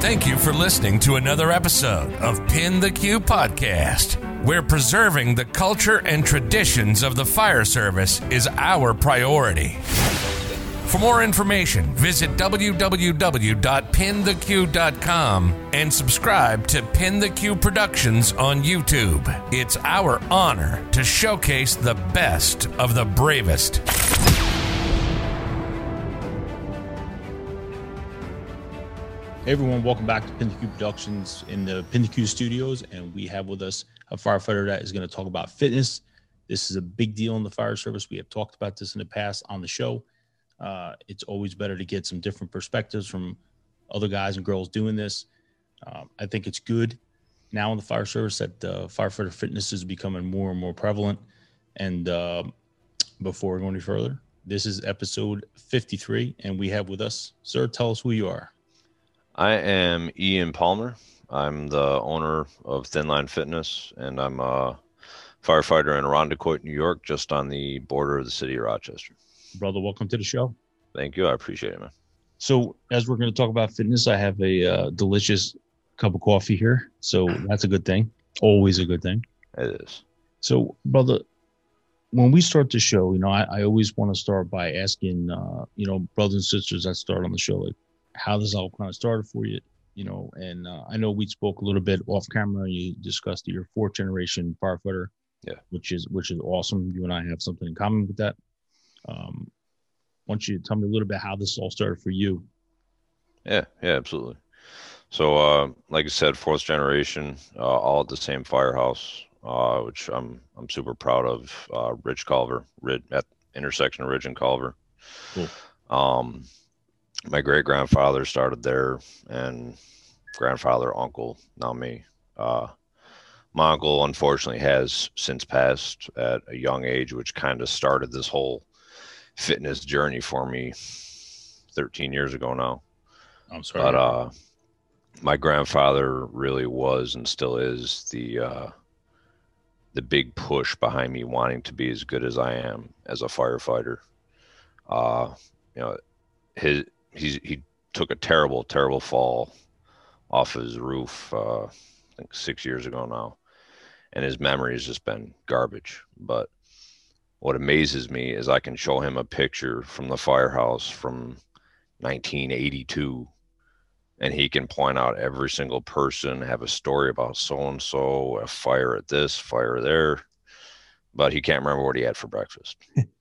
Thank you for listening to another episode of Pin the Q Podcast, where preserving the culture and traditions of the fire service is our priority. For more information, visit www.pintheq.com and subscribe to Pin the Q Productions on YouTube. It's our honor to showcase the best of the bravest. Everyone, welcome back to Pin Productions in the Pin studios. And we have with us a firefighter that is going to talk about fitness. This is a big deal in the fire service. We have talked about this in the past on the show. Uh, it's always better to get some different perspectives from other guys and girls doing this. Um, I think it's good now in the fire service that uh, firefighter fitness is becoming more and more prevalent. And uh, before we go any further, this is episode 53, and we have with us, sir, tell us who you are. I am Ian Palmer. I'm the owner of Thin Line Fitness, and I'm a firefighter in Irondequoit, New York, just on the border of the city of Rochester. Brother, welcome to the show. Thank you. I appreciate it, man. So, as we're going to talk about fitness, I have a uh, delicious cup of coffee here. So, that's a good thing. Always a good thing. It is. So, brother, when we start the show, you know, I, I always want to start by asking, uh, you know, brothers and sisters that start on the show, like, how this all kind of started for you, you know. And uh, I know we spoke a little bit off camera. You discussed your fourth generation firefighter, Yeah. which is which is awesome. You and I have something in common with that. Um, why don't you tell me a little bit how this all started for you? Yeah, yeah, absolutely. So, uh, like I said, fourth generation, uh, all at the same firehouse, uh, which I'm I'm super proud of. Uh, Ridge Culver, Ridge, at intersection of Ridge and Culver. Cool. Um, my great grandfather started there, and grandfather, uncle, now me. Uh, my uncle unfortunately has since passed at a young age, which kind of started this whole fitness journey for me 13 years ago now. I'm sorry. But uh, my grandfather really was and still is the uh, the big push behind me wanting to be as good as I am as a firefighter. Uh, you know, his he he took a terrible terrible fall off his roof. Uh, I think six years ago now, and his memory has just been garbage. But what amazes me is I can show him a picture from the firehouse from 1982 and he can point out every single person, have a story about so and so, a fire at this, fire there, but he can't remember what he had for breakfast.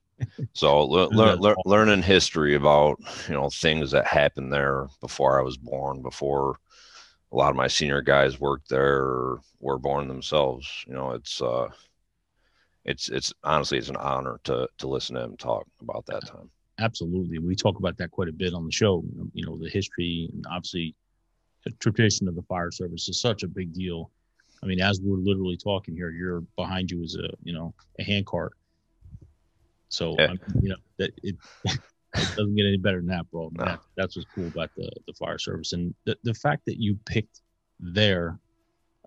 so le- le- le- learning history about you know things that happened there before I was born, before a lot of my senior guys worked there were born themselves. You know, it's uh, it's it's honestly it's an honor to to listen to him talk about that time. Absolutely. We talk about that quite a bit on the show. You know, the history and obviously the tradition of the fire service is such a big deal. I mean, as we're literally talking here, you're behind you is a you know a hand cart. So Yeah. You know that it, it doesn't get any better than that, bro. No. That, that's what's cool about the the fire service and the the fact that you picked there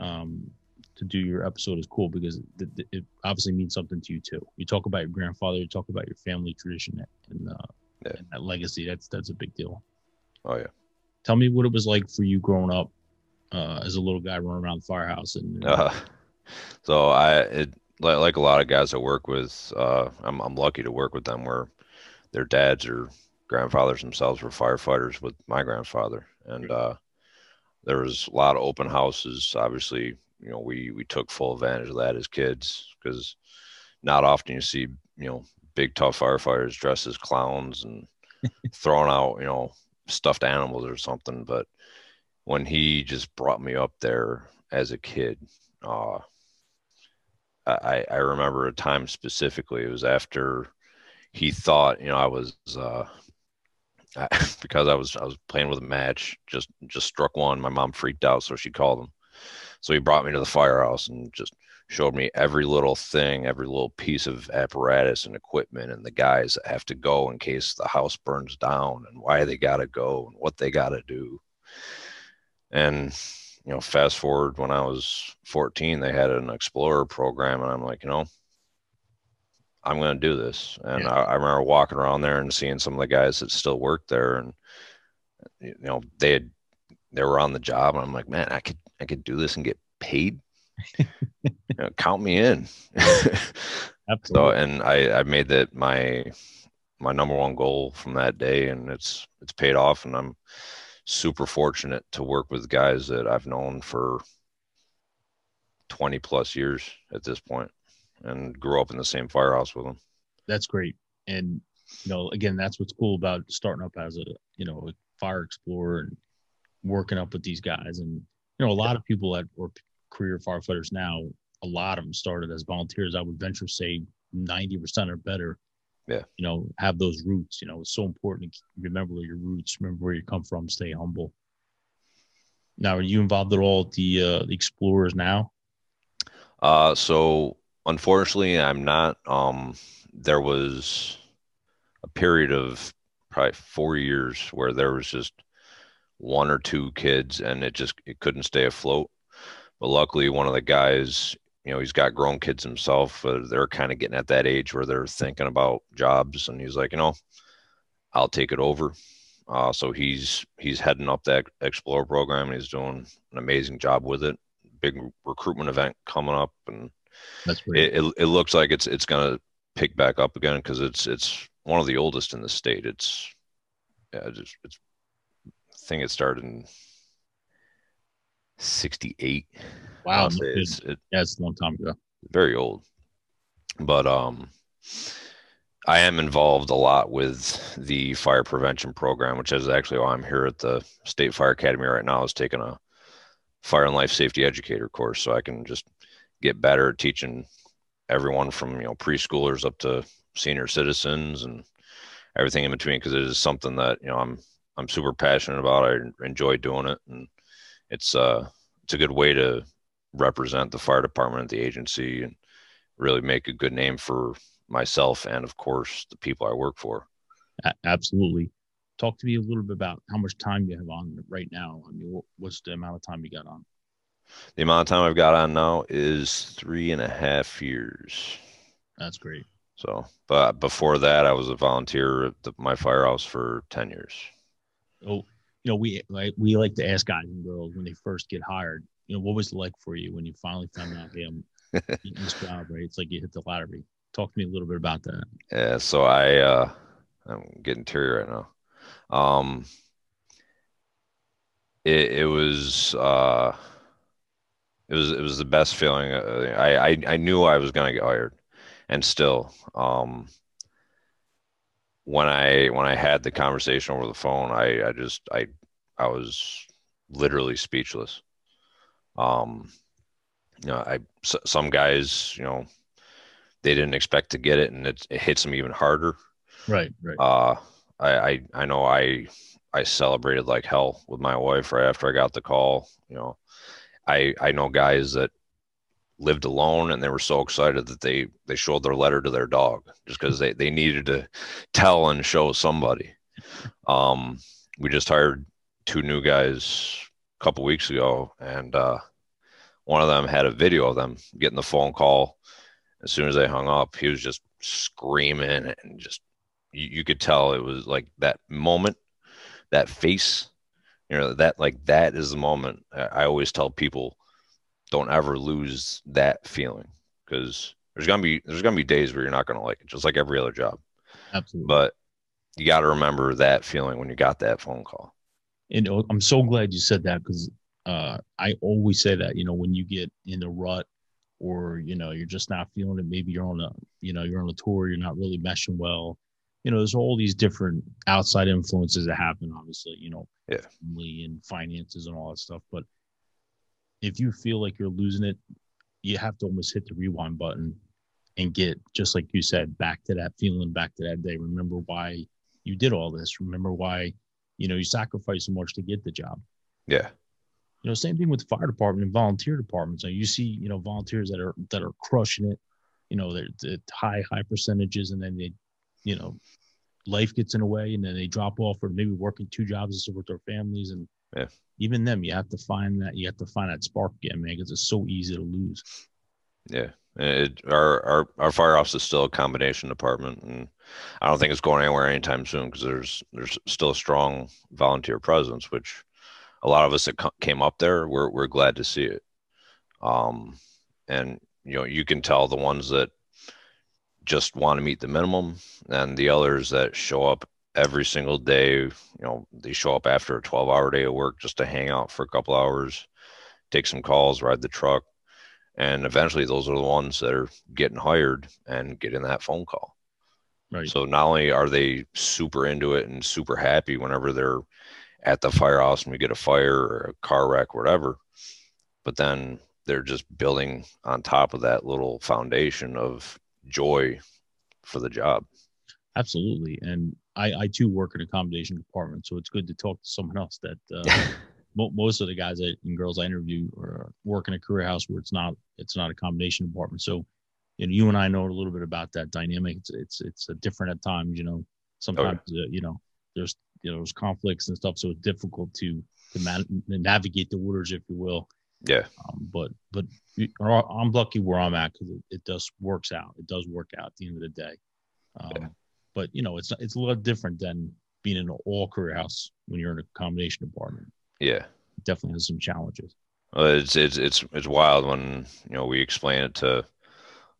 um, to do your episode is cool because it obviously means something to you too. You talk about your grandfather, you talk about your family tradition and, uh, Yeah. and that legacy. That's that's a big deal. Oh yeah. Tell me what it was like for you growing up uh, as a little guy running around the firehouse and Uh, so I, it, like, like a lot of guys I work with, uh, I'm, I'm lucky to work with them where their dads or grandfathers themselves were firefighters with my grandfather. And, uh, there was a lot of open houses. Obviously, you know, we, we took full advantage of that as kids because not often you see, you know, big tough firefighters dressed as clowns and throwing out, you know, stuffed animals or something. But when he just brought me up there as a kid, uh, I, I remember a time specifically. It was after he thought, you know, I was uh, I, because I was I was playing with a match, just just struck one. My mom freaked out, so she called him. So he brought me to the firehouse and just showed me every little thing, every little piece of apparatus and equipment, and the guys that have to go in case the house burns down, and why they got to go, and what they got to do. And you know, fast forward when I was 14, they had an Explorer program, and I'm like, you know, I'm going to do this. And Yeah. I, I remember walking around there and seeing some of the guys that still worked there, and you know, they had they were on the job, and I'm like, man, I could I could do this and get paid. you know, count me in. so, and I I made that my my number one goal from that day, and it's it's paid off, and I'm super fortunate to work with guys that I've known for 20 plus years at this point and grew up in the same firehouse with them. That's great. And, you know, again, that's what's cool about starting up as a, you know, a fire explorer and working up with these guys. And, you know, a lot of people that were career firefighters now, a lot of them started as volunteers. I would venture say 90% or better. Yeah. You know, have those roots. You know, it's so important to remember your roots, remember where you come from, stay humble. Now, are you involved at all at the, uh, the explorers now? Uh, so unfortunately, I'm not. Um, there was a period of probably four years where there was just one or two kids, and it just it couldn't stay afloat. But luckily, one of the guys, you know, he's got grown kids himself. Uh, they're kind of getting at that age where they're thinking about jobs, and he's like, you know, I'll take it over. Uh, so he's he's heading up that Explorer program, and he's doing an amazing job with it big recruitment event coming up, and. It, it, it looks like it's it's going to pick back up again because it's it's one of the oldest in the state. It's yeah, just it's I think it started in '68. Wow, it's, it, yeah, it's a long time ago. Very old, but um. I am involved a lot with the fire prevention program, which is actually why I'm here at the State Fire Academy right now. Is taking a fire and life safety educator course so I can just get better at teaching everyone from you know preschoolers up to senior citizens and everything in between because it is something that you know I'm I'm super passionate about. I enjoy doing it and it's uh it's a good way to represent the fire department at the agency and really make a good name for myself and of course the people I work for. Absolutely talk to me a little bit about how much time you have on right now. I mean, what's the amount of time you got on? The amount of time I've got on now is three and a half years. That's great. So, but before that, I was a volunteer at the, my firehouse for 10 years. Oh, you know, we like, we like to ask guys and girls when they first get hired, you know, what was it like for you when you finally found out, hey, I'm getting this job, right? It's like you hit the lottery. Talk to me a little bit about that. Yeah. So I, uh, I'm getting teary right now. Um, it, it was uh, it was it was the best feeling. Uh, I I, I knew I was gonna get hired, and still, um, when I when I had the conversation over the phone, I I just I I was literally speechless. Um, you know, I some guys, you know, they didn't expect to get it, and it, it hits them even harder. Right, right. Uh, I, I, I know I I celebrated like hell with my wife right after I got the call. You know, I I know guys that lived alone and they were so excited that they they showed their letter to their dog just because they they needed to tell and show somebody. Um, we just hired two new guys a couple weeks ago, and uh, one of them had a video of them getting the phone call. As soon as they hung up, he was just screaming and just you, you could tell it was like that moment, that face, you know, that like that is the moment. I always tell people, don't ever lose that feeling because there's gonna be there's gonna be days where you're not gonna like it, just like every other job. Absolutely. But you got to remember that feeling when you got that phone call. And oh, I'm so glad you said that because uh, I always say that you know when you get in a rut or you know you're just not feeling it, maybe you're on a you know you're on a tour, you're not really meshing well you know, there's all these different outside influences that happen, obviously, you know, yeah. family and finances and all that stuff. But if you feel like you're losing it, you have to almost hit the rewind button and get, just like you said, back to that feeling, back to that day. Remember why you did all this. Remember why, you know, you sacrificed so much to get the job. Yeah. You know, same thing with the fire department and volunteer departments. So you see, you know, volunteers that are that are crushing it. You know, they're, they're high high percentages, and then they you know, life gets in the way and then they drop off or maybe working two jobs to support their families. And yeah. even them, you have to find that, you have to find that spark again, man, because it's so easy to lose. Yeah. It, our, our, our fire office is still a combination department and I don't think it's going anywhere anytime soon because there's, there's still a strong volunteer presence, which a lot of us that came up there, we're we're glad to see it. Um, and you know, you can tell the ones that just want to meet the minimum, and the others that show up every single day. You know, they show up after a 12 hour day of work just to hang out for a couple hours, take some calls, ride the truck. And eventually, those are the ones that are getting hired and getting that phone call. Right. So not only are they super into it and super happy whenever they're at the firehouse and we get a fire or a car wreck, or whatever, but then they're just building on top of that little foundation of joy for the job. Absolutely. And I, I too work in accommodation department, so it's good to talk to someone else that uh, most of the guys that, and girls I interview are work in a career house where it's not it's not a combination department. So, you know, you and I know a little bit about that dynamic. It's it's it's a different at times. You know, sometimes oh, yeah. uh, you know there's you know there's conflicts and stuff, so it's difficult to to man- navigate the waters, if you will. Yeah. Um, but but I'm lucky where I'm at because it, it does works out. It does work out at the end of the day. Um, yeah. But you know, it's it's a lot different than being in an all career house when you're in a combination apartment. Yeah, it definitely has some challenges. Well, it's it's it's it's wild when you know we explain it to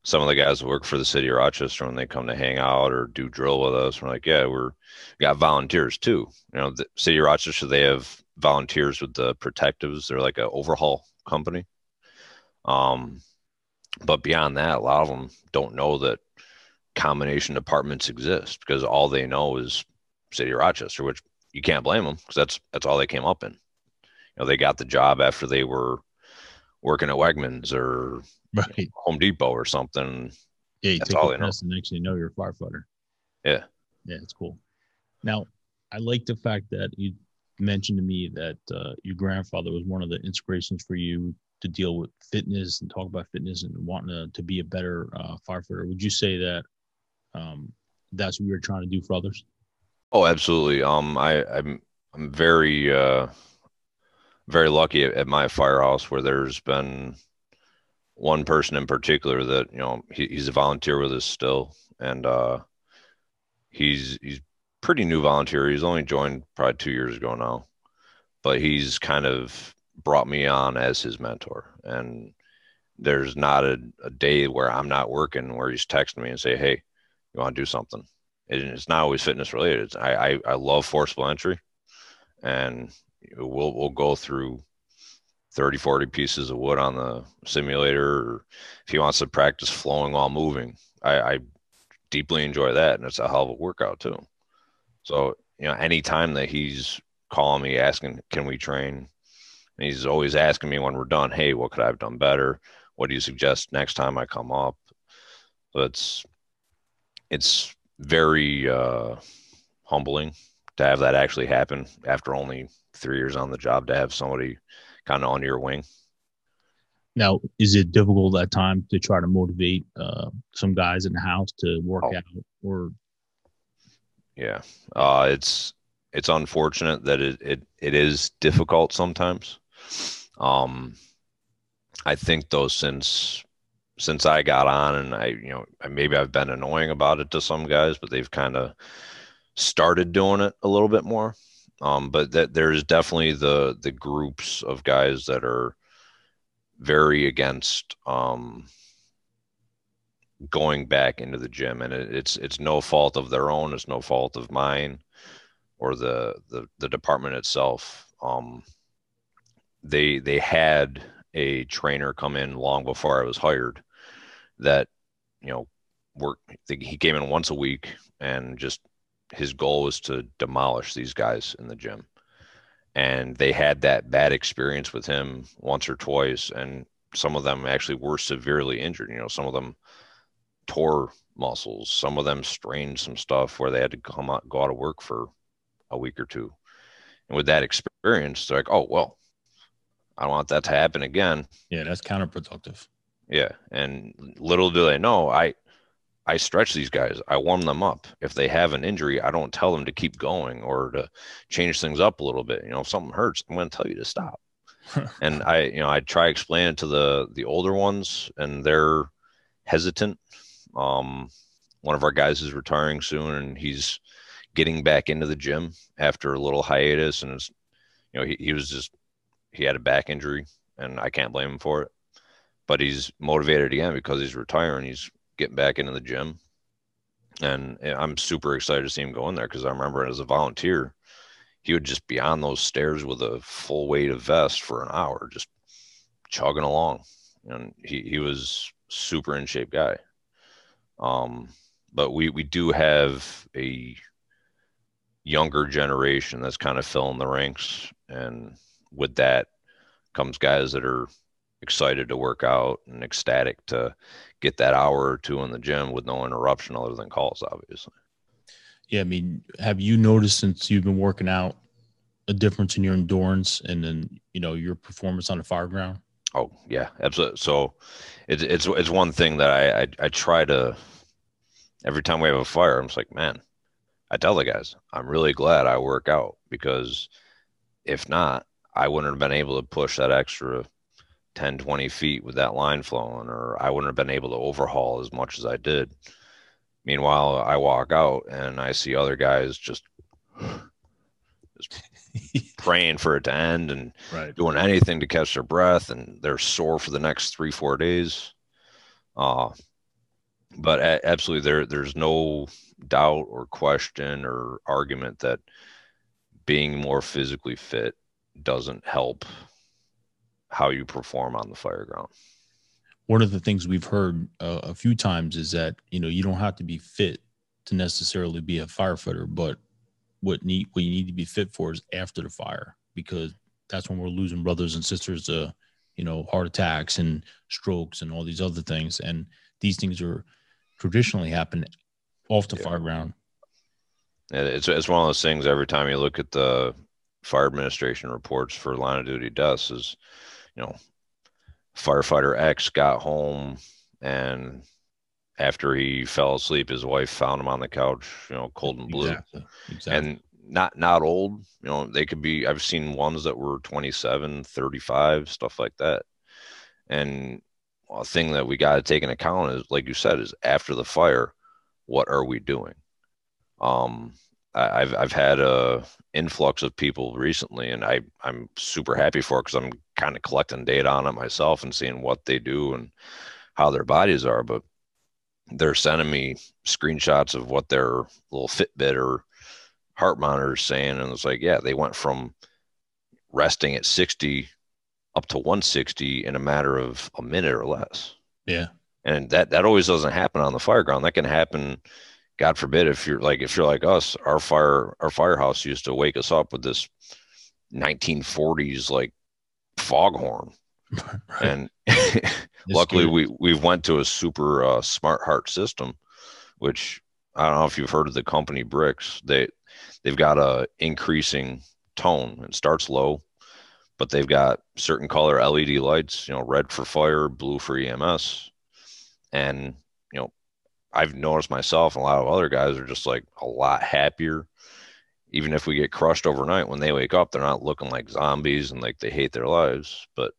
some of the guys that work for the city of Rochester when they come to hang out or do drill with us. We're like, yeah, we're we got volunteers too. You know, the city of Rochester they have volunteers with the protectives. They're like an overhaul company. Um, but beyond that, a lot of them don't know that combination departments exist because all they know is city of Rochester, which you can't blame them because that's that's all they came up in. You know, they got the job after they were working at Wegmans or right. Home Depot or something. Yeah, you that's take all they know. and actually know you're a firefighter. Yeah, yeah, it's cool. Now, I like the fact that you mentioned to me that uh, your grandfather was one of the inspirations for you to deal with fitness and talk about fitness and wanting to, to be a better uh, firefighter. Would you say that um, that's what you're trying to do for others? Oh, absolutely. Um, I, I'm I'm very uh, very lucky at, at my firehouse where there's been one person in particular that you know he, he's a volunteer with us still, and uh, he's he's pretty new volunteer. He's only joined probably two years ago now, but he's kind of brought me on as his mentor. And there's not a, a day where I'm not working where he's texting me and say, "Hey, you want to do something?" And it's not always fitness related. I, I I love forcible entry, and we'll we'll go through 30, 40 pieces of wood on the simulator. Or if he wants to practice flowing while moving, I, I deeply enjoy that, and it's a hell of a workout too. So, you know, anytime that he's calling me asking, can we train? And he's always asking me when we're done, hey, what could I have done better? What do you suggest next time I come up? So it's it's very uh, humbling to have that actually happen after only three years on the job to have somebody kind of on your wing. Now, is it difficult at time to try to motivate uh, some guys in the house to work oh. out or yeah, uh, it's it's unfortunate that it, it it is difficult sometimes. Um, I think though since since I got on and I you know maybe I've been annoying about it to some guys, but they've kind of started doing it a little bit more. Um, but that there's definitely the the groups of guys that are very against um, going back into the gym and it, it's it's no fault of their own it's no fault of mine or the the, the department itself um, they they had a trainer come in long before I was hired that you know work he came in once a week and just his goal was to demolish these guys in the gym and they had that bad experience with him once or twice and some of them actually were severely injured you know some of them tore muscles. Some of them strained some stuff where they had to come out, go out of work for a week or two. And with that experience, they're like, oh, well, I don't want that to happen again. Yeah, that's counterproductive. Yeah. And little do they know, I, I stretch these guys. I warm them up. If they have an injury, I don't tell them to keep going or to change things up a little bit. You know, if something hurts, I'm going to tell you to stop. and I, you know, I try explaining to the the older ones, and they're hesitant um, one of our guys is retiring soon, and he's getting back into the gym after a little hiatus, and it's, you know, he, he was just he had a back injury, and I can't blame him for it. But he's motivated again because he's retiring. He's getting back into the gym, and I'm super excited to see him go in there because I remember as a volunteer, he would just be on those stairs with a full weight of vest for an hour, just chugging along, and he he was super in shape guy. Um, but we we do have a younger generation that's kind of filling the ranks and with that comes guys that are excited to work out and ecstatic to get that hour or two in the gym with no interruption other than calls obviously. Yeah i mean have you noticed since you've been working out a difference in your endurance and then you know your performance on the fire ground? Oh yeah absolutely. So it's it's it's one thing that i i, I try to every time we have a fire i'm just like man I tell the guys, I'm really glad I work out because if not, I wouldn't have been able to push that extra 10, 20 feet with that line flowing, or I wouldn't have been able to overhaul as much as I did. Meanwhile, I walk out and I see other guys just, just praying for it to end and right. doing anything to catch their breath, and they're sore for the next three, four days. Uh, but absolutely, there there's no doubt or question or argument that being more physically fit doesn't help how you perform on the fire ground. One of the things we've heard uh, a few times is that you know you don't have to be fit to necessarily be a firefighter, but what need what you need to be fit for is after the fire because that's when we're losing brothers and sisters to you know heart attacks and strokes and all these other things and these things are traditionally happen off the yeah. fire ground. It's it's one of those things. Every time you look at the fire administration reports for line of duty deaths, is you know, firefighter X got home and after he fell asleep, his wife found him on the couch, you know, cold and blue, exactly. Exactly. and not not old. You know, they could be. I've seen ones that were 27, 35, stuff like that. And a thing that we got to take into account is, like you said, is after the fire, what are we doing? Um, I, have I've had a influx of people recently, and I I'm super happy for it because I'm kind of collecting data on it myself and seeing what they do and how their bodies are. But they're sending me screenshots of what their little Fitbit or heart monitor is saying, and it's like, yeah, they went from resting at 60 up to 160 in a matter of a minute or less. Yeah and that that always doesn't happen on the fire ground that can happen god forbid if you're like if you're like us our fire our firehouse used to wake us up with this 1940s like foghorn right. and luckily we we went to a super uh, smart heart system which i don't know if you've heard of the company Bryx. they they've got a increasing tone it starts low but they've got certain color led lights you know red for fire blue for ems and, you know, I've noticed myself and a lot of other guys are just like a lot happier. Even if we get crushed overnight, when they wake up, they're not looking like zombies and like they hate their lives. But,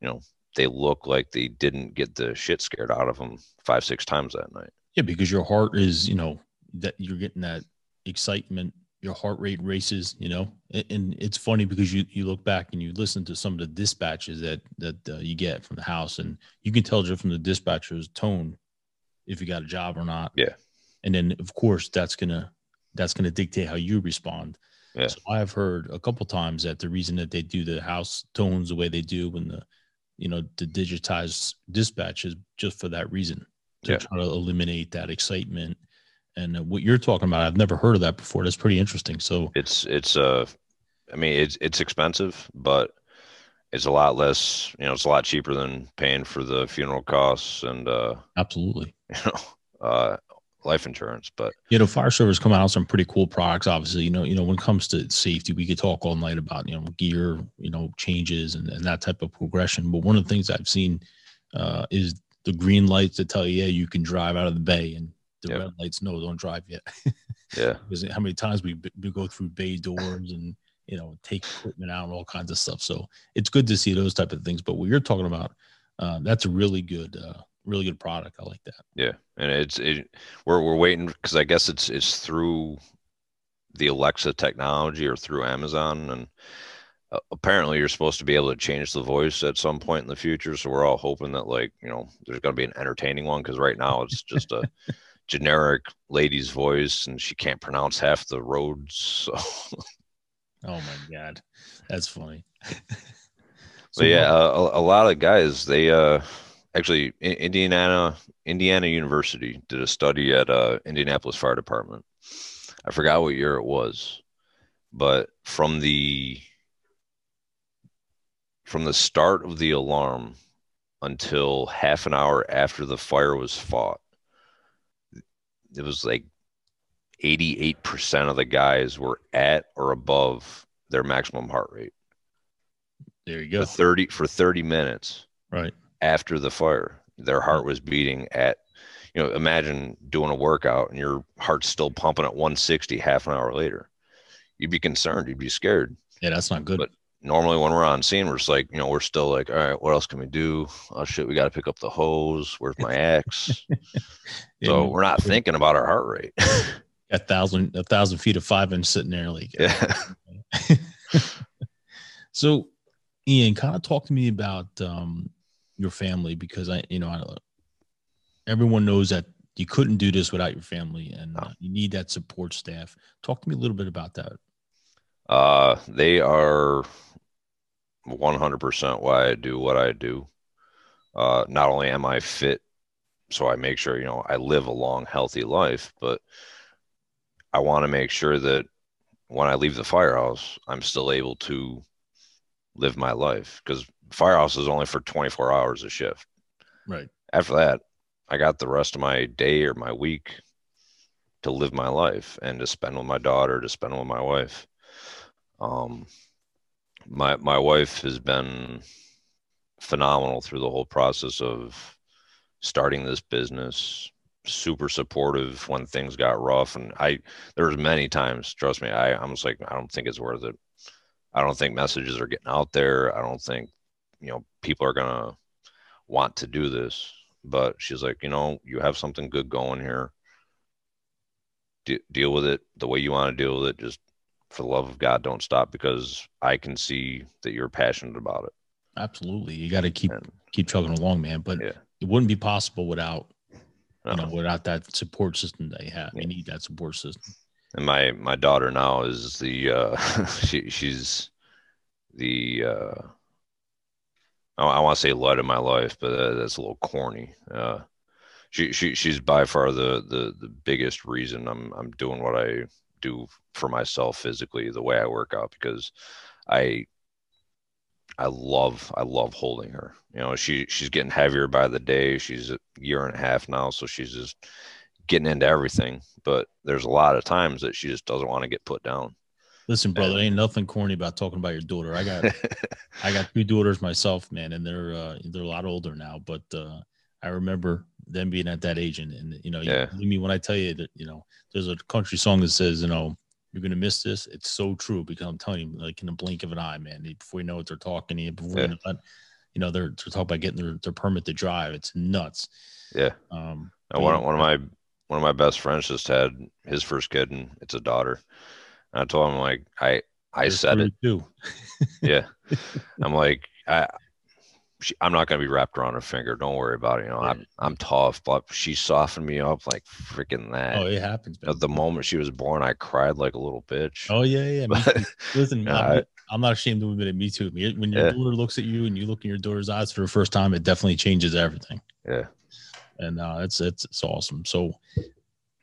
you know, they look like they didn't get the shit scared out of them five, six times that night. Yeah, because your heart is, you know, that you're getting that excitement your heart rate races you know and it's funny because you you look back and you listen to some of the dispatches that that uh, you get from the house and you can tell just from the dispatcher's tone if you got a job or not. Yeah. And then of course that's gonna that's gonna dictate how you respond. Yeah. so i've heard a couple times that the reason that they do the house tones the way they do when the you know the digitized dispatch is just for that reason. To yeah. try to eliminate that excitement. And what you're talking about i've never heard of that before. That's pretty interesting. So it's it's uh i mean it's it's expensive but it's a lot less you know it's a lot cheaper than paying for the funeral costs and uh absolutely you know uh life insurance but you know fire service come out some pretty cool products obviously. You know you know when it comes to safety we could talk all night about you know gear you know changes and, and that type of progression. But one of the things i've seen uh is the green lights that tell you yeah you can drive out of the bay and the yep. red lights no don't drive yet. Yeah. Because how many times we, we go through bay doors and you know take equipment out and all kinds of stuff. So it's good to see those type of things. But what you're talking about uh, that's a really good uh, really good product i like that yeah and it's it, we're, we're waiting because i guess it's it's through the alexa technology or through amazon and uh, apparently you're supposed to be able to change the voice at some point in the future. So we're all hoping that like you know there's going to be an entertaining one because right now it's just a generic lady's voice and she can't pronounce half the roads. So. oh my god, that's funny. so yeah, a, a, lot of guys they uh actually Indiana Indiana University did a study at uh Indianapolis Fire Department. I forgot what year it was, but from the from the start of the alarm until half an hour after the fire was fought, it was like 88% of the guys were at or above their maximum heart rate. There you go. For 30 for 30 minutes. Right. After the fire, their heart was beating at you know, imagine doing a workout and your heart's still pumping at 160 half an hour later. You'd be concerned, you'd be scared. Yeah, that's not good. But normally when we're on scene, we're just like, you know, we're still like, all right, what else can we do? Oh shit, we got to pick up the hose. Where's my axe? so we're not thinking about our heart rate. a thousand, a thousand feet of five inch sitting there, like, yeah. so, Ian, kind of talk to me about um, your family because I, you know, I, everyone knows that you couldn't do this without your family, and uh, you need that support staff. Talk to me a little bit about that. Uh, they are 100% why I do what I do. Uh, not only am I fit, so I make sure, you know, I live a long, healthy life, but I want to make sure that when I leave the firehouse, I'm still able to live my life because firehouse is only for 24 hours a shift. Right. After that, I got the rest of my day or my week to live my life and to spend with my daughter, to spend with my wife. Um, my my wife has been phenomenal through the whole process of starting this business super supportive when things got rough and i there was many times trust me i i was like i don't think it's worth it i don't think messages are getting out there i don't think you know people are gonna want to do this but she's like you know you have something good going here De- deal with it the way you want to deal with it just for the love of God, don't stop because I can see that you're passionate about it. Absolutely, you got to keep and, keep chugging along, man. But yeah. it wouldn't be possible without you know without that support system that you have. You need that support system. And my my daughter now is the uh, she she's the uh, I, I want to say light of my life, but uh, that's a little corny. Uh, she she she's by far the the the biggest reason I'm I'm doing what I do for myself physically the way I work out because I I love I love holding her. You know, she she's getting heavier by the day. She's a year and a half now, so she's just getting into everything. But there's a lot of times that she just doesn't want to get put down. Listen, brother, ain't nothing corny about talking about your daughter. I got I got two daughters myself, man, and they're uh, they're a lot older now. But uh, I remember them being at that age, and, and you know, yeah. you, I mean, when I tell you that, you know, there's a country song that says, you know, you're gonna miss this. It's so true because I'm telling you, like in the blink of an eye, man. Before you know what they're talking to you, before yeah. you know, you know they're they're talking about getting their, their permit to drive. It's nuts. Yeah. Um. One one of my one of my best friends just had his first kid, and it's a daughter. And I told him like I I said it too. yeah. I'm like I she, I'm not gonna be wrapped around her finger. Don't worry about it. You know, I'm I'm tough, but she softened me up like freaking that. Oh, it happens. Man. At the moment she was born, I cried like a little bitch. Oh yeah, yeah. But, Listen, I'm, I'm, not ashamed to admit it. Me too. When your yeah. daughter looks at you and you look in your daughter's eyes for the first time, it definitely changes everything. Yeah. And uh, it's it's it's awesome. So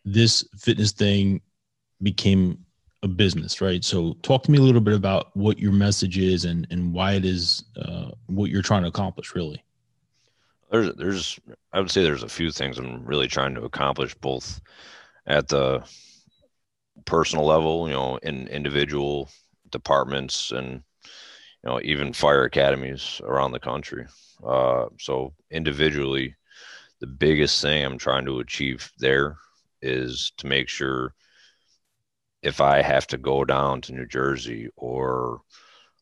this fitness thing became a business, right? So talk to me a little bit about what your message is and and why it is uh, what you're trying to accomplish, really. There's there's I would say there's a few things I'm really trying to accomplish both at the personal level, you know, in individual departments and you know even fire academies around the country. Uh, so individually, the biggest thing I'm trying to achieve there is to make sure if I have to go down to New Jersey or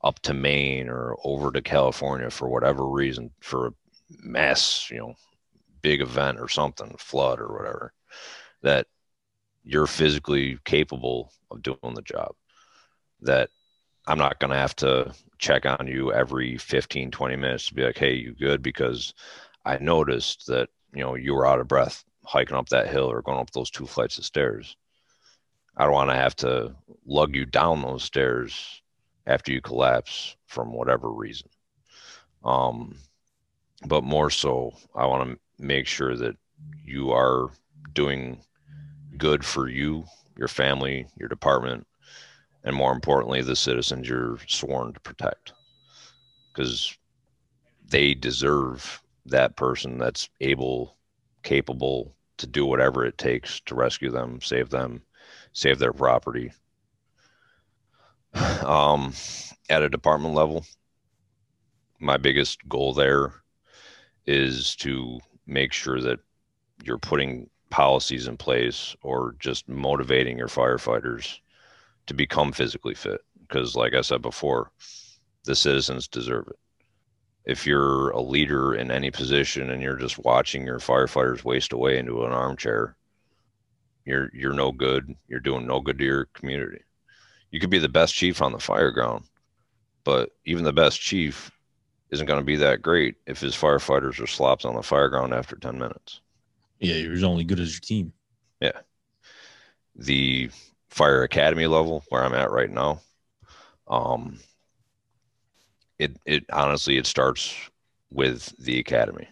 up to Maine or over to California for whatever reason for a mass, you know, big event or something, flood or whatever, that you're physically capable of doing the job. That I'm not going to have to check on you every 15, 20 minutes to be like, hey, you good? Because I noticed that, you know, you were out of breath hiking up that hill or going up those two flights of stairs. I don't want to have to lug you down those stairs after you collapse from whatever reason. Um, but more so, I want to make sure that you are doing good for you, your family, your department, and more importantly, the citizens you're sworn to protect. Because they deserve that person that's able, capable to do whatever it takes to rescue them, save them, save their property. Um, at a department level, my biggest goal there is to make sure that you're putting policies in place or just motivating your firefighters to become physically fit because like i said before the citizens deserve it if you're a leader in any position and you're just watching your firefighters waste away into an armchair you're you're no good. You're doing no good to your community. You could be the best chief on the fire ground but even the best chief isn't going to be that great if his firefighters are slops on the fire ground after 10 minutes. Yeah, you're only good as your team. yeah. The fire academy level where i'm at right now um it it honestly it starts with the academy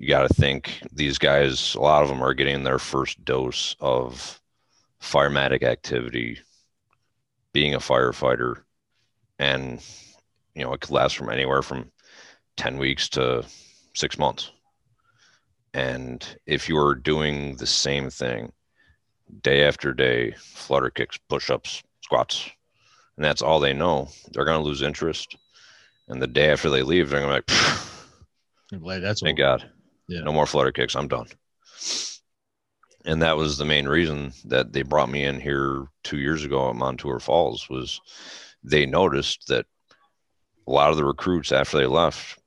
you got to think these guys a lot of them are getting their first dose of firematic activity being a firefighter and you know it could last from anywhere from 10 weeks to six months. And if you are doing the same thing day after day flutter kicks push-ups squats and that's all they know they're going to lose interest. And the day after they leave they're going to be like You're Like that's thank god Yeah. no more flutter kicks. I'm done. And that was the main reason that they brought me in here two years ago at montour falls was they noticed that a lot of the recruits after they left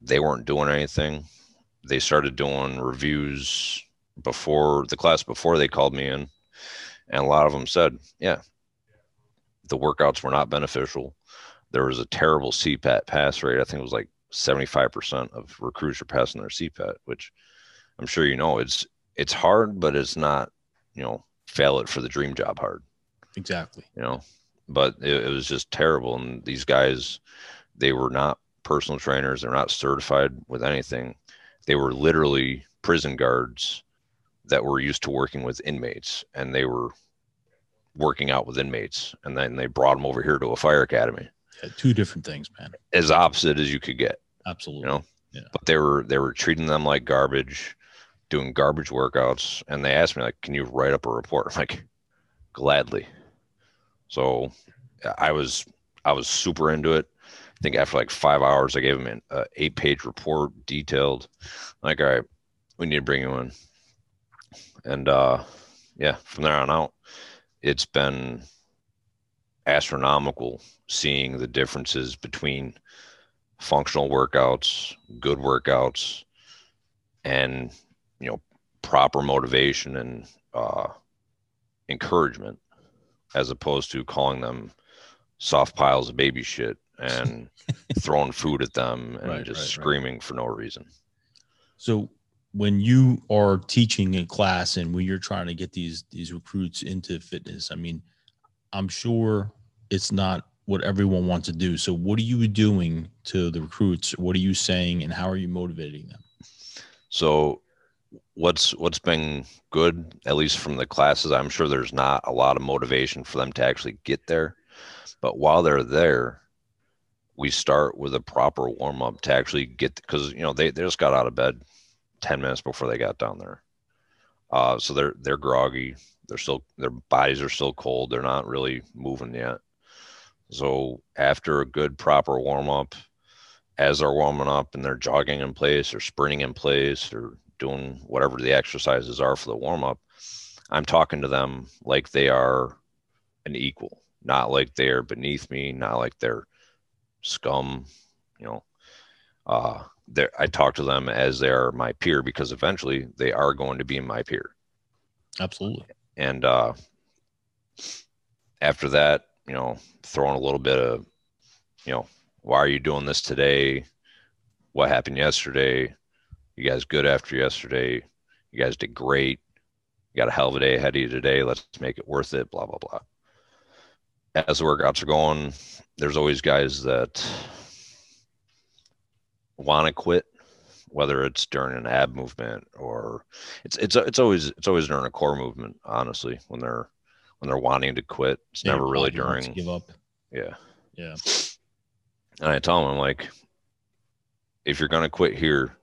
they weren't doing anything. They started doing reviews before the class before they called me in. And a lot of them said yeah the workouts were not beneficial. There was a terrible cpat pass rate. I think it was like 75% of recruits are passing their cpat which i'm sure you know it's it's hard but it's not you know fail it for the dream job hard. Exactly. you know but it, it was just terrible and these guys they were not personal trainers they're not certified with anything. They were literally prison guards that were used to working with inmates and they were working out with inmates and then they brought them over here to a fire academy Yeah, two different things, man. as opposite as you could get Absolutely. you know Yeah. but they were they were treating them like garbage doing garbage workouts and they asked me like can you write up a report i'm like gladly so i was i was super into it i think after like five hours i gave them an uh, eight page report detailed like all right we need to bring you in and uh yeah from there on out it's been astronomical seeing the differences between functional workouts, good workouts, and you know proper motivation and uh, encouragement, as opposed to calling them soft piles of baby shit and throwing food at them and Right, just right, right. screaming for no reason. So when you are teaching in class and when you're trying to get these these recruits into fitness, I mean, I'm sure it's not what everyone wants to do. So what are you doing to the recruits? What are you saying and how are you motivating them? So what's what's been good, at least from the classes, I'm sure there's not a lot of motivation for them to actually get there. But while they're there, we start with a proper warm up to actually get because you know they, they just got out of bed 10 minutes before they got down there. Uh, so they're they're groggy. They're still their bodies are still cold. They're not really moving yet. So after a good proper warm up, as they're warming up and they're jogging in place or sprinting in place or doing whatever the exercises are for the warm up, I'm talking to them like they are an equal, not like they're beneath me, not like they're scum, you know. Uh, I talk to them as they are my peer because eventually they are going to be my peer Absolutely. and uh, after that you know, throwing a little bit of, you know, why are you doing this today? What happened yesterday? You guys good after yesterday? You guys did great. You got a hell of a day ahead of you today. Let's make it worth it. Blah blah blah. As the workouts are going, there's always guys that want to quit, whether it's during an ab movement or it's it's it's always it's always during a core movement. Honestly, when they're when they're wanting to quit, it's Yeah, never really to during. give up. Yeah, Yeah. and I tell them, I'm like, if you're gonna quit here,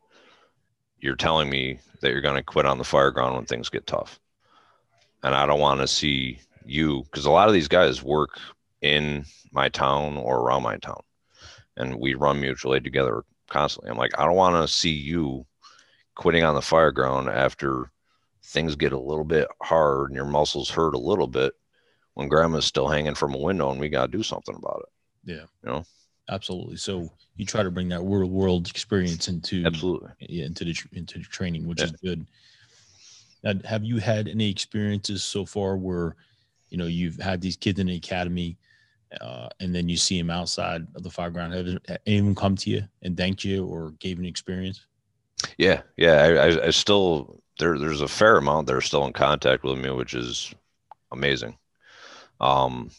you're telling me that you're gonna quit on the fire ground when things get tough, and I don't want to see you because a lot of these guys work in my town or around my town, and we run mutual aid together constantly. I'm like, I don't want to see you quitting on the fire ground after things get a little bit hard and your muscles hurt a little bit when grandma's still hanging from a window and we got to do something about it. Yeah. You know? Absolutely. So you try to bring that real world experience into Absolutely. yeah, into the into the training, which Yeah. is good. Now, have you had any experiences so far where, you know, you've had these kids in the academy, uh, and then you see them outside of the fire ground? Have anyone come to you and thanked you or gave an experience? Yeah, yeah. I, I, I still there. There's a fair amount that are still in contact with me, which is amazing. Um,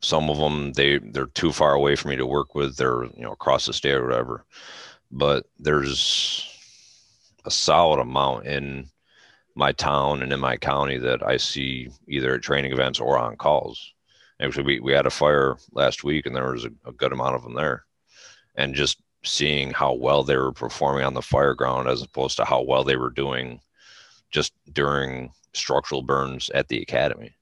some of them they they're too far away for me to work with. They're you know across the state or whatever. But there's a solid amount in my town and in my county that I see either at training events or on calls. Actually, we, we had a fire last week, and there was a, a good amount of them there, and just seeing how well they were performing on the fire ground as opposed to how well they were doing just during structural burns at the academy.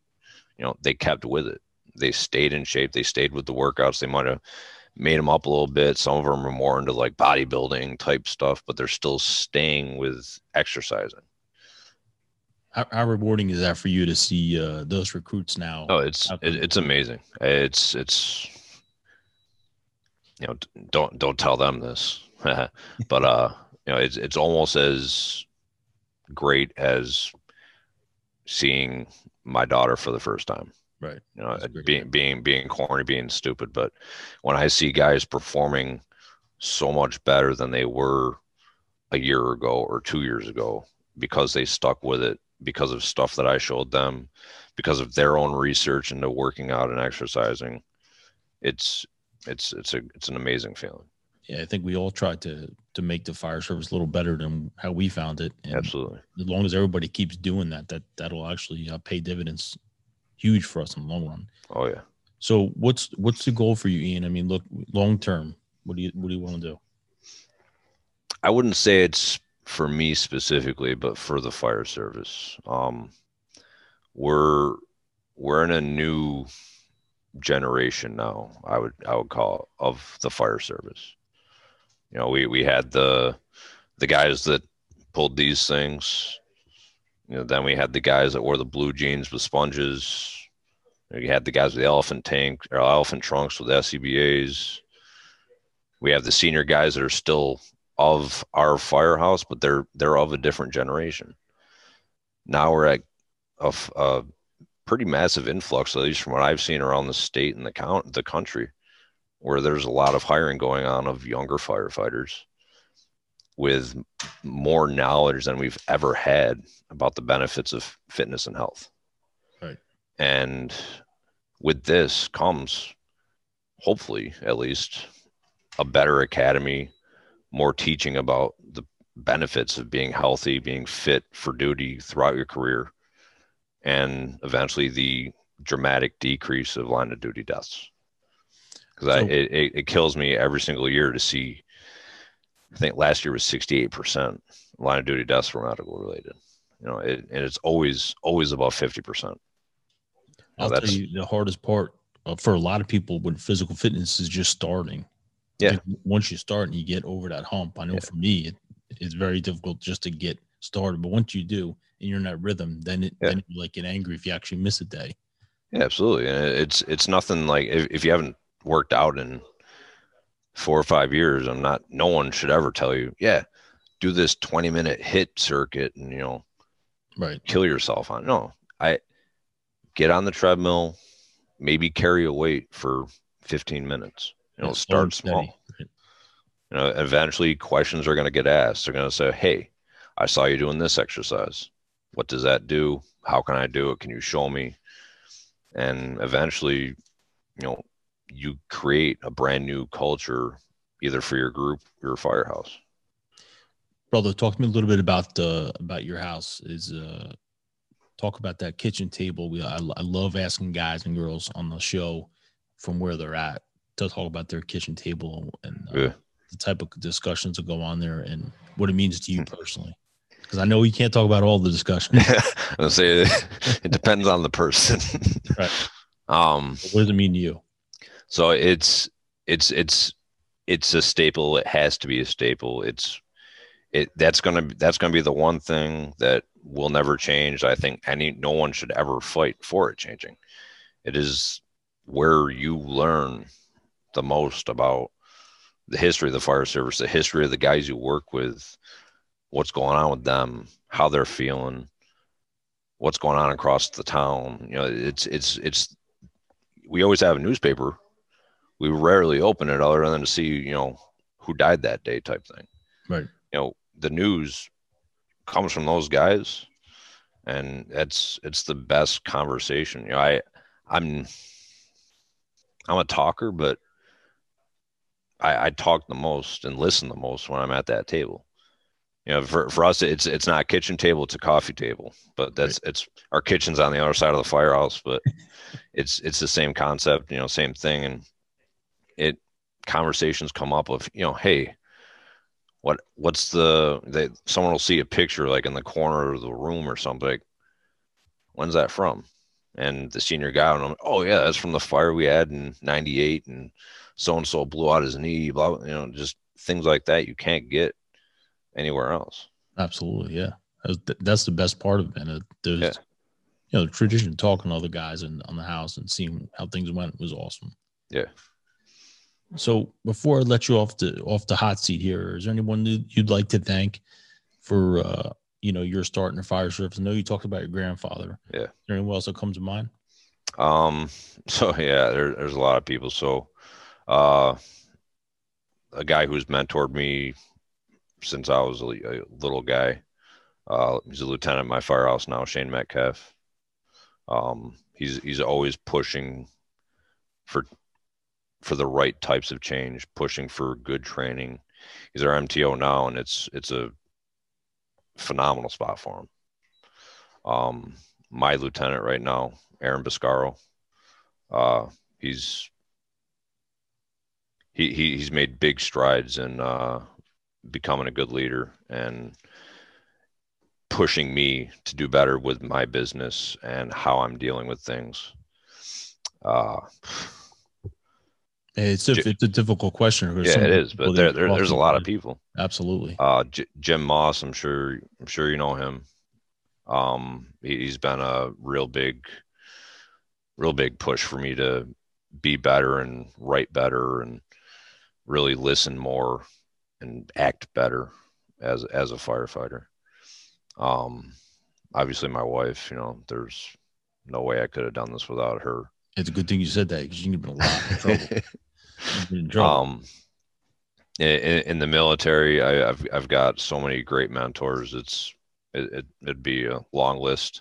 You know, they kept with it. They stayed in shape. They stayed with the workouts. They might have made them up a little bit. Some of them are more into like bodybuilding type stuff, but they're still staying with exercising. How, how rewarding is that for you to see uh, those recruits now? Oh, it's it, it's amazing. It's it's you know don't don't tell them this, but uh you know it's it's almost as great as seeing my daughter for the first time. Right. You know, being being being corny, being stupid, but when I see guys performing so much better than they were a year ago or two years ago because they stuck with it because of stuff that I showed them, because of their own research into working out and exercising, it's it's it's a it's an amazing feeling. Yeah, I think we all tried to to make the fire service a little better than how we found it. And Absolutely. as long as everybody keeps doing that, that that'll actually uh, pay dividends, huge for us in the long run. Oh yeah. So what's what's the goal for you, Ian? I mean, look, long term, what do you what do you want to do? I wouldn't say it's for me specifically, but for the fire service. Um, we're we're in a new generation now. I would I would call of the fire service. You know, we we had the the guys that pulled these things. You know, then we had the guys that wore the blue jeans with sponges. We had the guys with the elephant tank or elephant trunks with SCBA's. We have the senior guys that are still of our firehouse, but they're they're of a different generation. Now we're at a, a uh, pretty massive influx, at least from what I've seen around the state and the count the country, where there's a lot of hiring going on of younger firefighters with more knowledge than we've ever had about the benefits of fitness and health. Right. And with this comes hopefully at least a better academy, more teaching about the benefits of being healthy, being fit for duty throughout your career, and eventually the dramatic decrease of line of duty deaths. Because So- I it, it, it kills me every single year to see. I think last year was 68% line of duty deaths were medical related. You know, it, and it's always always above 50%. I'll tell you the hardest part uh, for a lot of people when physical fitness is just starting. Yeah. Like, once you start and you get over that hump, I know Yeah. for me it, it's very difficult just to get started. But once you do and you're in that rhythm, then it Yeah. then you like get angry if you actually miss a day. Yeah, absolutely. And it's it's nothing like if, if you haven't worked out in four or five years, I'm not no one should ever tell you, yeah, do this 20 minute HIIT circuit and you know, Right. kill yourself on. No. I get on the treadmill, maybe carry a weight for 15 minutes. You know, Yeah, start small. You know, eventually questions are going to get asked. They're going to say, "Hey, I saw you doing this exercise. What does that do? How can I do it? Can you show me?" And eventually, you know, you create a brand new culture either for your group or your firehouse. brother talk to me a little bit about uh about your house is uh talk about that kitchen table we I, I love asking guys and girls on the show from where they're at to talk about their kitchen table and uh, Yeah. the type of discussions that go on there and what it means to you personally because i know you can't talk about all the discussion. I'm say it depends on the person. Right. Um, what does it mean to you so it's it's it's it's a staple. It has to be a staple. It's it that's gonna that's gonna be the one thing that will never change. I think any no one should ever fight for it changing. It is where you learn the most about the history of the fire service, the history of the guys you work with, what's going on with them, how they're feeling, what's going on across the town. You know, it's it's it's we always have a newspaper. We rarely open it other than to see, you know, who died that day type thing. right You know, the news comes from those guys and it's it's the best conversation. You know, I I'm I'm a talker, but I, I talk the most and listen the most when I'm at that table. You know, for, for us, it's it's not a kitchen table; it's a coffee table. But that's it's our kitchen's on the other side of the firehouse, but it's it's the same concept. You know, same thing, and it conversations come up of you know, hey, what what's the they someone will see a picture like in the corner of the room or something. Like, When's that from? And the senior guy, and I'm, oh yeah, that's from the fire we had in '98, and so and so blew out his knee. Blah, blah, you know, just things like that you can't get anywhere else. absolutely yeah that's, the best part of it man. Uh, there's Yeah. you know the tradition of talking to other guys and on the house and seeing how things went was awesome Yeah. So before I let you off the off the hot seat here, is there anyone that you'd like to thank for uh, you know your start in the fire service? I know you talked about your grandfather. Yeah. Is there anyone else that comes to mind? Um, so yeah, there, there's a lot of people. So, uh, a guy who's mentored me since I was a, a little guy. Uh, he's a lieutenant at my firehouse now, Shane Metcalf. Um, he's he's always pushing for for the right types of change, pushing for good training. He's our MTO now, and it's it's a phenomenal spot for him. Um, my lieutenant right now, Aaron Biscaro. Uh, he's he, he he's made big strides in uh, becoming a good leader and pushing me to do better with my business and how I'm dealing with things. Uh, It's a, J- it's a difficult question. There's yeah, it is, but there, there there's a lot of people. Absolutely. Uh, J- Jim Moss, I'm sure I'm sure you know him. Um, he, he's been a real big, real big push for me to be better and write better and really listen more and act better as as a firefighter. Um, obviously my wife, you know, there's no way I could have done this without her. It's a good thing you said that because you've been in a lot of trouble. In trouble. um in, in the military I, i've i've got so many great mentors it's it, it, it'd be a long list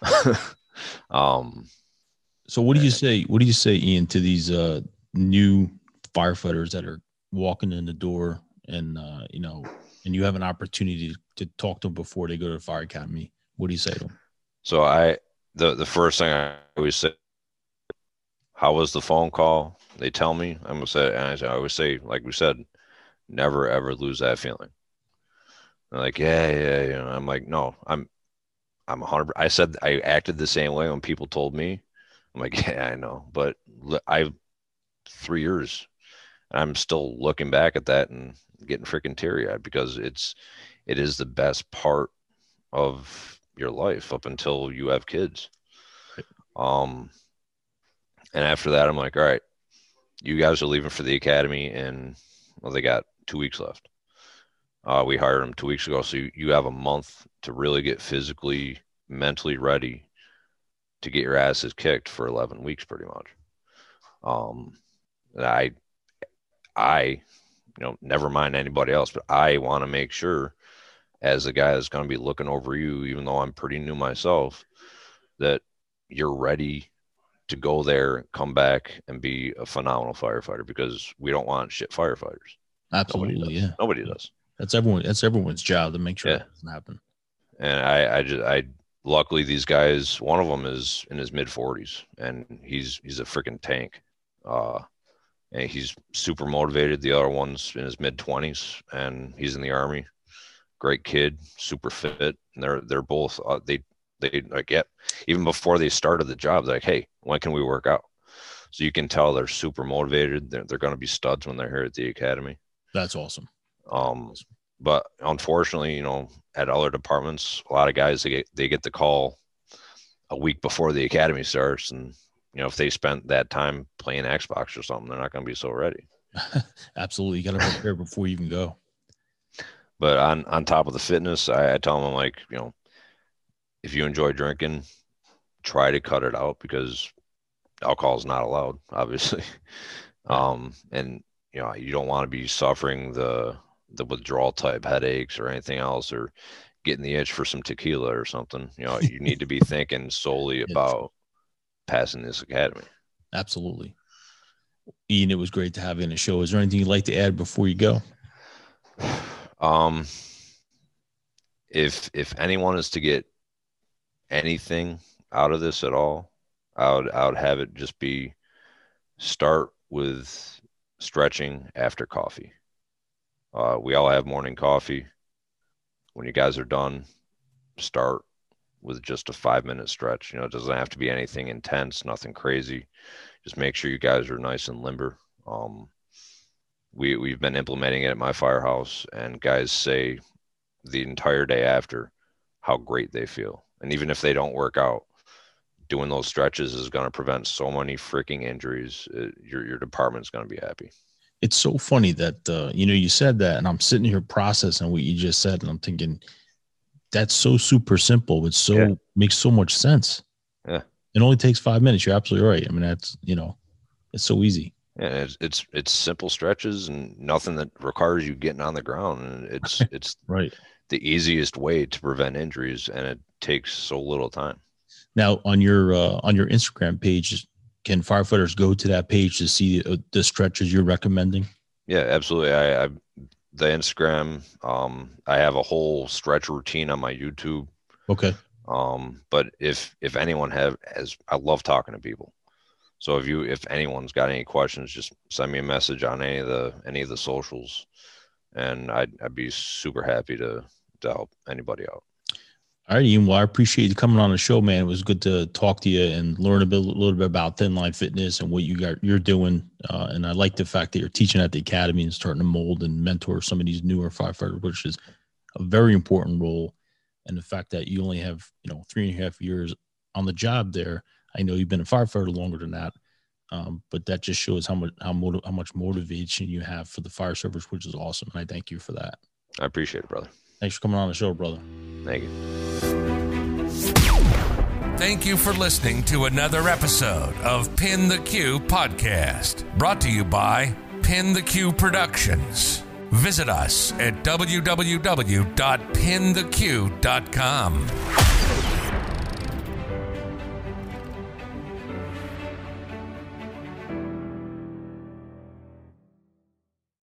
um so what do you say? What do you say, Ian, to these uh, new firefighters that are walking in the door and uh, you know, and you have an opportunity to talk to them before they go to the fire academy? What do you say to them? so i the the first thing i always say how was the phone call they tell me i'm gonna say and i always say like we said never ever lose that feeling They're like yeah yeah yeah i'm like no i'm i'm 100 i said i acted the same way when people told me i'm like yeah i know but li- i three years i'm still looking back at that and getting freaking teary-eyed because it's it is the best part of your life up until you have kids. Um and after that i'm like all right you guys are leaving for the academy and well they got two weeks left. Uh, we hired them two weeks ago. So you, you have a month to really get physically mentally ready to get your asses kicked for 11 weeks, pretty much. Um, I, I, you know, never mind anybody else, but I want to make sure as the guy that's going to be looking over you, even though I'm pretty new myself, that you're ready to go there, come back, and be a phenomenal firefighter because we don't want shit firefighters. Absolutely, Nobody yeah. Nobody does. That's everyone. That's everyone's job to make sure Yeah. that doesn't happen. And I, I just, I, luckily these guys, one of them is in his mid 40s, and he's he's a freaking tank. Uh, and he's super motivated. The other one's in his mid 20s, and he's in the army. Great kid, super fit. And they're they're both uh, they they like yeah. Even before they started the job, they're like, hey, when can we work out? So you can tell they're super motivated. They're they're going to be studs when they're here at the academy. That's awesome. Um, but unfortunately, you know, at other departments, a lot of guys they get they get the call a week before the academy starts, and you know if they spent that time playing Xbox or something, they're not going to be so ready. Absolutely, you got to prepare before you even go. But on on top of the fitness, I, I tell them like, you know, if you enjoy drinking, try to cut it out because alcohol is not allowed, obviously. Um, and you know, you don't want to be suffering the the withdrawal type headaches or anything else or getting the itch for some tequila or something. You know, you need to be thinking solely about passing this academy. Absolutely. Ian, it was great to have you in the show. Is there anything you'd like to add before you go? Um, if if anyone is to get anything out of this at all, I would I would have it just be start with stretching after coffee. Uh, we all have morning coffee. When you guys are done, start with just a five minute stretch. You know, it doesn't have to be anything intense, nothing crazy. Just make sure you guys are nice and limber. Um, we we've been implementing it at my firehouse, and guys say the entire day after how great they feel. And even if they don't work out, doing those stretches is going to prevent so many freaking injuries. It, your your department's going to be happy. It's so funny that uh, you know you said that, and I'm sitting here processing what you just said, and I'm thinking that's so super simple. It's so Yeah. makes so much sense. Yeah. It only takes five minutes. You're absolutely right. I mean, that's you know, it's so easy. And it's it's it's simple stretches and nothing that requires you getting on the ground. And it's it's Right. the easiest way to prevent injuries, and it takes so little time. Now on your uh, on your Instagram page, can firefighters go to that page to see uh, the stretches you're recommending? Yeah, absolutely. I, I the Instagram. Um, I have a whole stretch routine on my YouTube. Okay. Um, but if if anyone have as I love talking to people. So if you if anyone's got any questions, just send me a message on any of the any of the socials, and I'd I'd be super happy to to help anybody out. All right, Ian. Well, I appreciate you coming on the show, man. It was good to talk to you and learn a bit, a little bit about Thin Line Fitness and what you got, you're doing. Uh, and I like the fact that you're teaching at the academy and starting to mold and mentor some of these newer firefighters, which is a very important role. And the fact that you only have, you know, three and a half years on the job there. I know you've been a firefighter longer than that, um, but that just shows how much how, motiv- how much motivation you have for the fire service, which is awesome. And I thank you for that. I appreciate it, brother. Thanks for coming on the show, brother. Thank you. Thank you for listening to another episode of Pin the Q podcast, brought to you by Pin the Q Productions. Visit us at www.pintheq.com.